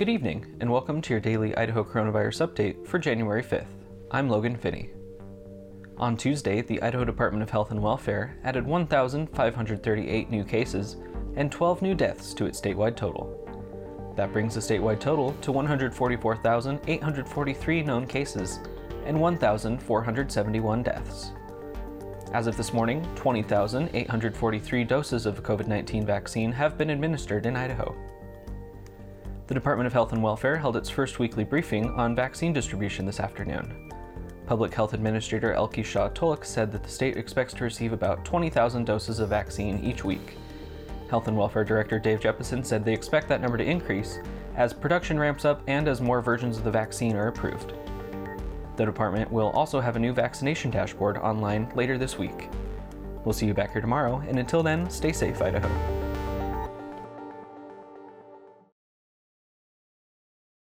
Good evening, and welcome to your daily Idaho coronavirus update for January 5th. I'm Logan Finney. On Tuesday, the Idaho Department of Health and Welfare added 1,538 new cases and 12 new deaths to its statewide total. That brings the statewide total to 144,843 known cases and 1,471 deaths. As of this morning, 20,843 doses of the COVID 19 vaccine have been administered in Idaho. The Department of Health and Welfare held its first weekly briefing on vaccine distribution this afternoon. Public Health Administrator Elke Shaw Tulloch said that the state expects to receive about 20,000 doses of vaccine each week. Health and Welfare Director Dave Jeppesen said they expect that number to increase as production ramps up and as more versions of the vaccine are approved. The department will also have a new vaccination dashboard online later this week. We'll see you back here tomorrow, and until then, stay safe, Idaho.